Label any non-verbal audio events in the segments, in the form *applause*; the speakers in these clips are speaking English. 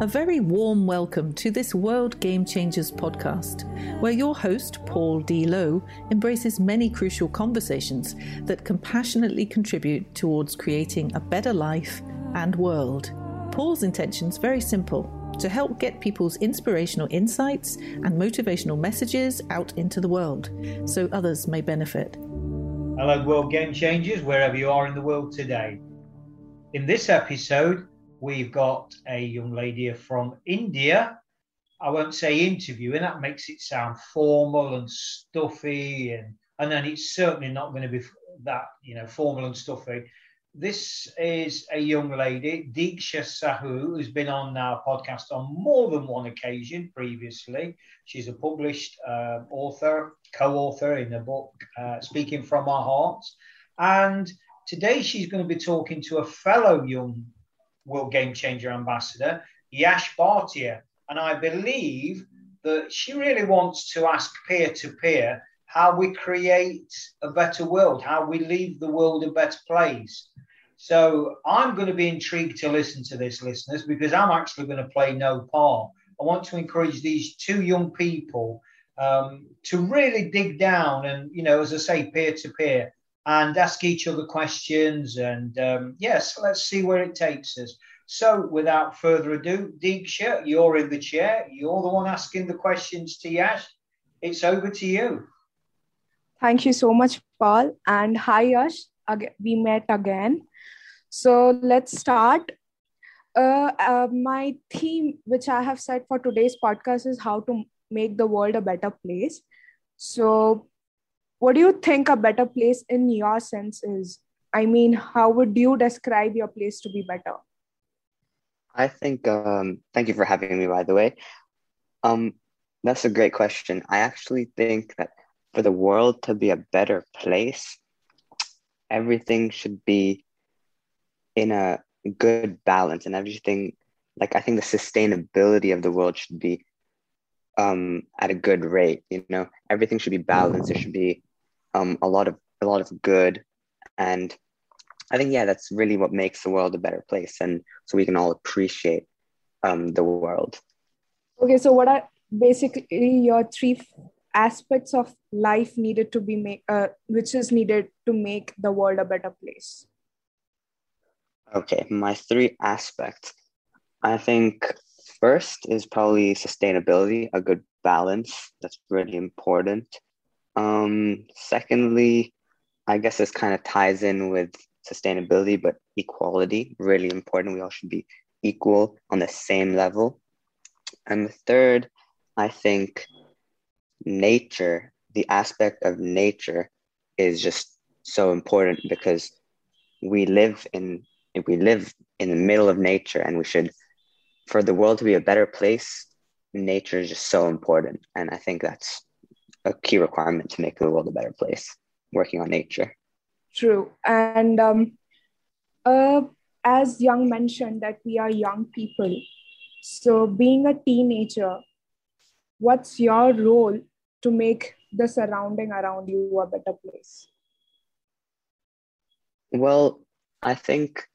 A very warm welcome to this World Game Changers podcast, where your host, Paul D. Lowe, embraces many crucial conversations that compassionately contribute towards creating a better life and world. Paul's intention is very simple to help get people's inspirational insights and motivational messages out into the world so others may benefit. Hello, World Game Changers, wherever you are in the world today. In this episode, we've got a young lady from India. I won't say interviewing, that makes it sound formal and stuffy, and, and then it's certainly not going to be that, you know, formal and stuffy. This is a young lady, Deeksha Sahu, who's been on our podcast on more than one occasion previously. She's a published uh, author, co author in the book uh, Speaking from Our Hearts. And today she's going to be talking to a fellow young World Game Changer Ambassador, Yash Bhatia. And I believe that she really wants to ask peer to peer how we create a better world, how we leave the world a better place. So I'm going to be intrigued to listen to this, listeners, because I'm actually going to play no part. I want to encourage these two young people um, to really dig down and, you know, as I say, peer to peer and ask each other questions. And um, yes, let's see where it takes us. So, without further ado, Deeksha, you're in the chair. You're the one asking the questions to Yash. It's over to you. Thank you so much, Paul. And hi, Yash. We met again. So, let's start. Uh, uh, my theme, which I have set for today's podcast, is how to make the world a better place. So, what do you think a better place in your sense is? I mean, how would you describe your place to be better? I think, um, thank you for having me, by the way. Um, that's a great question. I actually think that for the world to be a better place, everything should be in a good balance and everything like i think the sustainability of the world should be um at a good rate you know everything should be balanced there should be um, a lot of a lot of good, and I think yeah, that's really what makes the world a better place, and so we can all appreciate um, the world. Okay, so what are basically your three aspects of life needed to be made, uh, which is needed to make the world a better place? Okay, my three aspects. I think first is probably sustainability, a good balance. That's really important. Um, secondly, I guess this kind of ties in with sustainability, but equality, really important. We all should be equal on the same level. And the third, I think nature, the aspect of nature is just so important because we live in we live in the middle of nature and we should for the world to be a better place nature is just so important and i think that's a key requirement to make the world a better place, working on nature. True. And um, uh, as Young mentioned, that we are young people. So, being a teenager, what's your role to make the surrounding around you a better place? Well, I think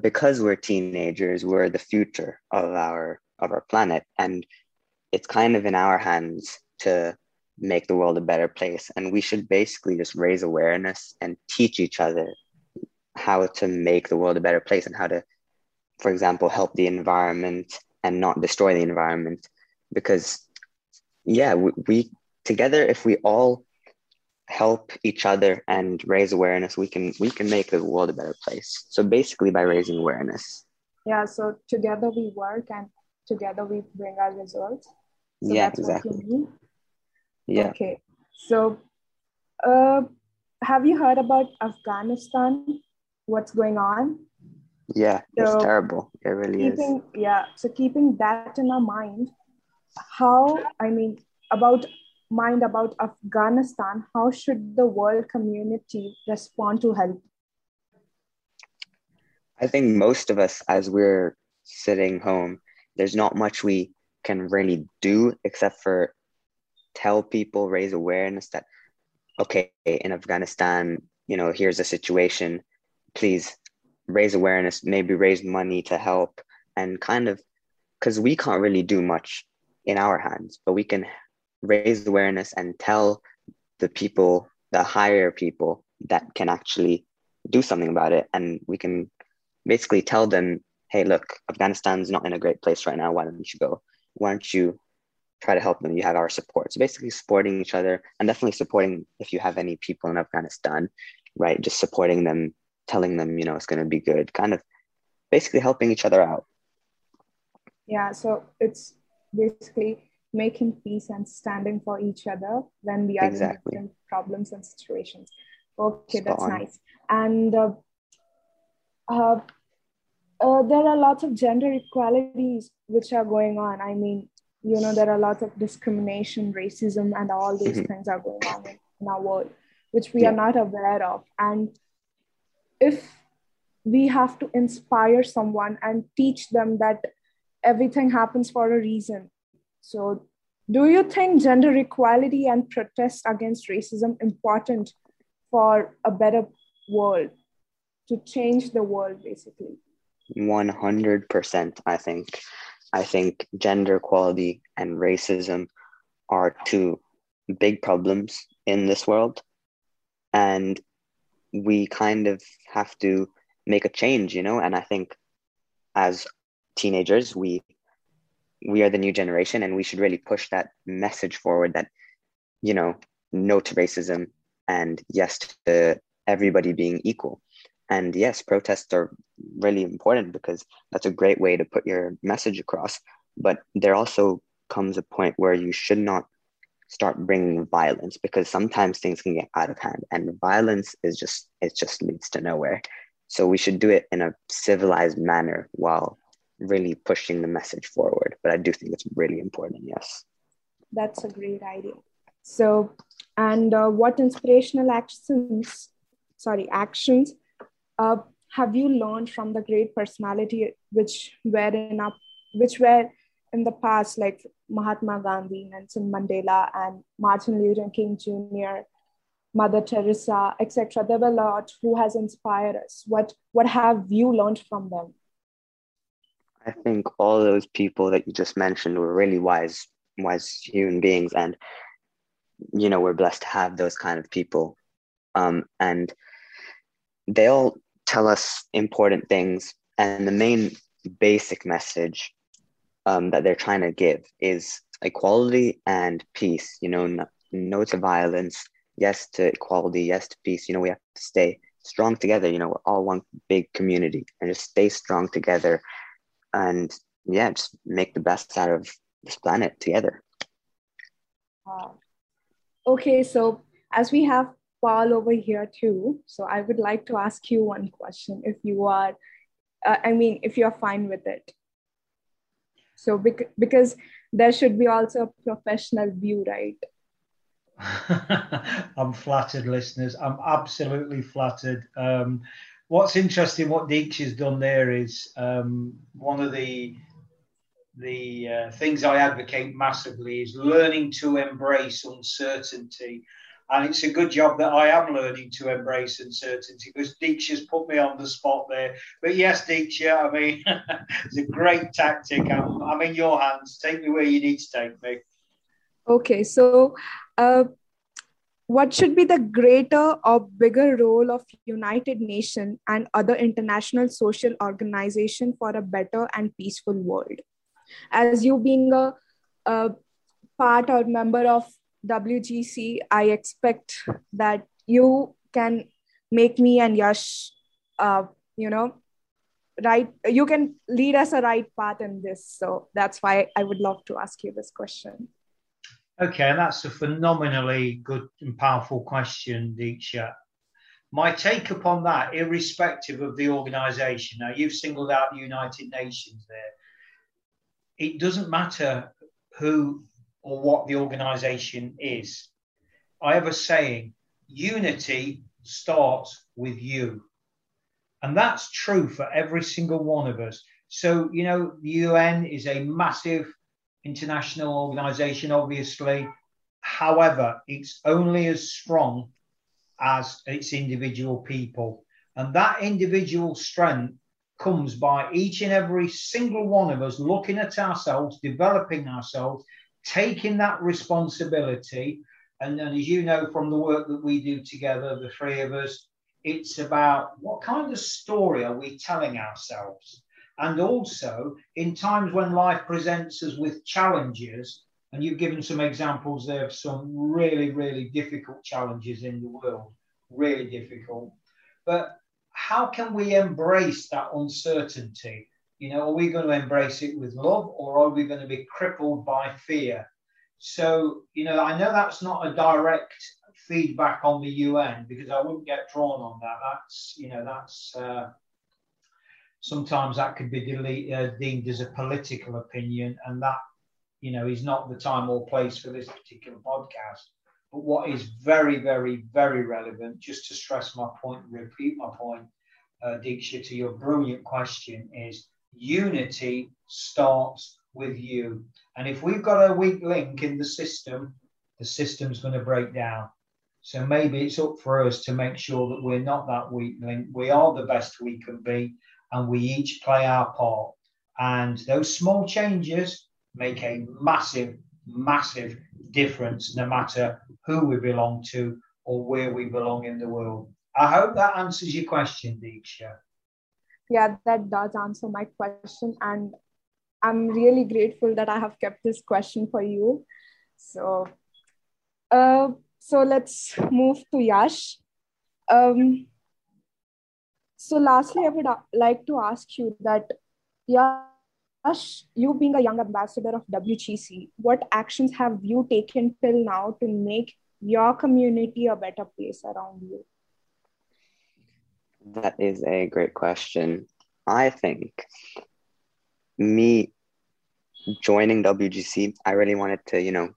because we're teenagers, we're the future of our of our planet, and it's kind of in our hands to make the world a better place. And we should basically just raise awareness and teach each other how to make the world a better place and how to, for example, help the environment and not destroy the environment. Because, yeah, we, we together, if we all help each other and raise awareness, we can we can make the world a better place. So basically, by raising awareness. Yeah. So together we work and together we bring our results. So yeah, exactly. Yeah. Okay. So, uh, have you heard about Afghanistan? What's going on? Yeah, so it's terrible. It really keeping, is. Yeah. So keeping that in our mind, how I mean about mind about Afghanistan, how should the world community respond to help? I think most of us, as we're sitting home, there's not much we can really do except for tell people, raise awareness that, okay, in Afghanistan, you know, here's a situation. Please raise awareness, maybe raise money to help and kind of because we can't really do much in our hands, but we can raise awareness and tell the people, the higher people that can actually do something about it. And we can basically tell them, hey, look, Afghanistan's not in a great place right now. Why don't you go? Why don't you try to help them? You have our support. So basically supporting each other and definitely supporting if you have any people in Afghanistan, right? Just supporting them, telling them, you know, it's going to be good, kind of basically helping each other out. Yeah. So it's basically making peace and standing for each other when we are exactly. in different problems and situations. Okay, Spot that's on. nice. And uh, uh, uh, there are lots of gender equalities which are going on. I mean, you know, there are lots of discrimination, racism, and all these mm-hmm. things are going on in, our world, which we yeah. are not aware of. And if we have to inspire someone and teach them that everything happens for a reason. So, do you think gender equality and protest against racism important for a better world to change the world basically 100% i think i think gender equality and racism are two big problems in this world. And we kind of have to make a change you know? And i think as teenagers we we are the new generation and we should really push that message forward that you know no to racism and yes to everybody being equal and yes protests are really important because that's a great way to put your message across. But there also comes a point where you should not start bringing violence because sometimes things can get out of hand and violence is just it just leads to nowhere. So we should do it in a civilized manner while really pushing the message forward. But i do think it's really important yes. That's a great idea. So and uh, what inspirational actions sorry actions uh, have you learned from the great personality which were in up which were in the past like mahatma gandhi and nelson mandela and martin luther king jr mother teresa etc there were a lot who has inspired us. What what have you learned from them? I think all those people that you just mentioned were really wise wise human beings and you know we're blessed to have those kind of people. Um, and they all tell us important things. And the main basic message um, that they're trying to give is equality and peace. You know no, no to violence yes to equality yes to peace. You know we have to stay strong together. You know we're all one big community and just stay strong together and yeah just make the best out of this planet together. Wow. Okay, so as we have Paul over here too, so I would like to ask you one question if you are, uh, I mean, if you're fine with it. So, bec- because there should be also a professional view, right? *laughs* I'm flattered, listeners. I'm absolutely flattered. Um, what's interesting, what Deeks has done there is um, one of the the uh, things I advocate massively is learning to embrace uncertainty. And it's a good job that I am learning to embrace uncertainty because Deeksha's put me on the spot there. But yes, Deeksha, I mean, *laughs* it's a great tactic. I'm, I'm in your hands. Take me where you need to take me. Okay, so uh, what should be the greater or bigger role of United Nations and other international social organization for a better and peaceful world? as you being a, a part or member of WGC, I expect that you can make me and Yash, uh, you know, right. You can lead us a right path in this. So that's why I would love to ask you this question. Okay, and that's a phenomenally good and powerful question, Deeksha. My take upon that, irrespective of the organisation, now you've singled out the United Nations there it doesn't matter who or what the organization is. I have a saying unity starts with you. And that's true for every single one of us. So, you know, the UN is a massive international organization, obviously. However, it's only as strong as its individual people. And that individual strength comes by each and every single one of us looking at ourselves, developing ourselves, taking that responsibility. And, and as you know from the work that we do together, the three of us, it's about what kind of story are we telling ourselves? And also, in times when life presents us with challenges, and you've given some examples there of some really, really difficult challenges in the world, really difficult. But how can we embrace that uncertainty? You know, are we going to embrace it with love or are we going to be crippled by fear? So, you know, I know that's not a direct feedback on the UN because I wouldn't get drawn on that. That's, you know, that's uh, sometimes that could be delete, uh, deemed as a political opinion, and that, you know, is not the time or place for this particular podcast. But what is very, very, very relevant, just to stress my point, repeat my point, uh, Deeksha, to your brilliant question, is unity starts with you. And if we've got a weak link in the system, the system's going to break down. So maybe it's up for us to make sure that we're not that weak link. We are the best we can be, and we each play our part. And those small changes make a massive, massive difference, no matter who we belong to or where we belong in the world. I hope that answers your question, Deeksha. Yeah, that does answer my question. And I'm really grateful that I have kept this question for you. So, uh, so let's move to Yash. Um, so, lastly, I would like to ask you that, Yash, you being a young ambassador of WGC, what actions have you taken till now to make your community a better place around you? That is a great question. I think me joining WGC, I really wanted to, you know,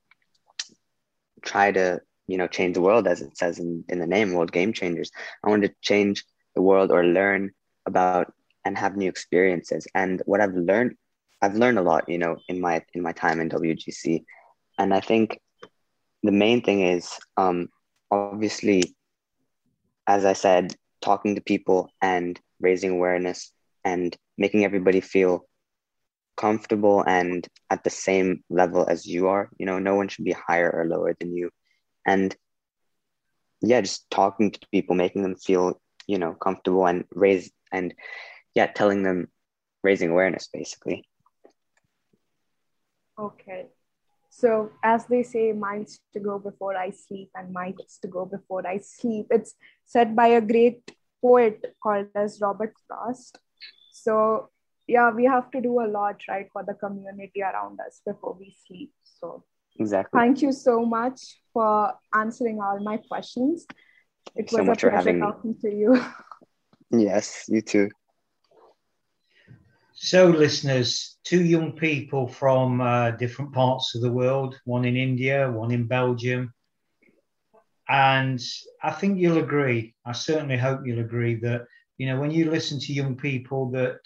try to, you know, change the world as it says in, in the name, World Game Changers. I wanted to change the world or learn about and have new experiences. And what I've learned, I've learned a lot, you know, in my in my time in WGC. And I think the main thing is um, obviously, as I said, talking to people and raising awareness and making everybody feel comfortable and at the same level as you are. You know, no one should be higher or lower than you. And yeah, just talking to people, making them feel, you know, comfortable and raise and yeah, telling them raising awareness basically. Okay. So, as they say, minds to go before I sleep and minds to go before I sleep. It's said by a great poet called as Robert Frost. So, yeah, we have to do a lot, right, for the community around us before we sleep. So, exactly. Thank you so much for answering all my questions. It was so a pleasure talking me. to you. *laughs* yes, you too. So, listeners, two young people from uh, different parts of the world, one in India, one in Belgium. And I think you'll agree, I certainly hope you'll agree that, you know, when you listen to young people that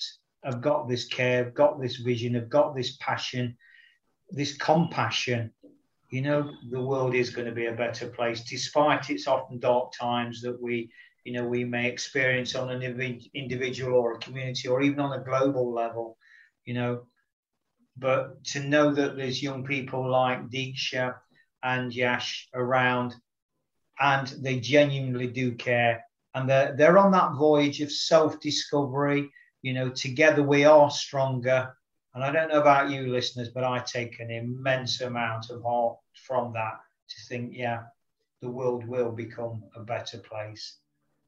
have got this care, have got this vision, have got this passion, this compassion, you know, the world is going to be a better place, despite its often dark times that we you know we may experience on an individual or a community or even on a global level you know. But to know that there's young people like Deeksha and Yash around and they genuinely do care and they're, they're on that voyage of self-discovery you know together we are stronger. And I don't know about you listeners but I take an immense amount of heart from that to think yeah the world will become a better place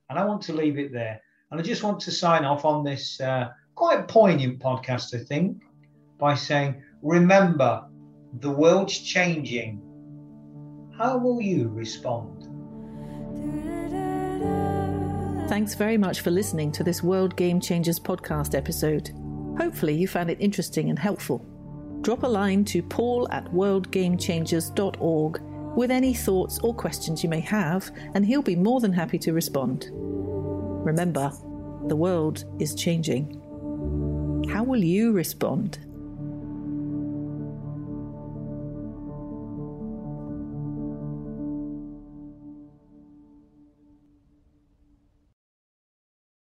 and I want to leave it there. And I just want to sign off on this uh, quite poignant podcast, I think, by saying, remember, the world's changing. How will you respond? Thanks very much for listening to this World Game Changers podcast episode. Hopefully, you found it interesting and helpful. Drop a line to paul at worldgamechangers.org with any thoughts or questions you may have, and he'll be more than happy to respond. Remember, the world is changing. How will you respond?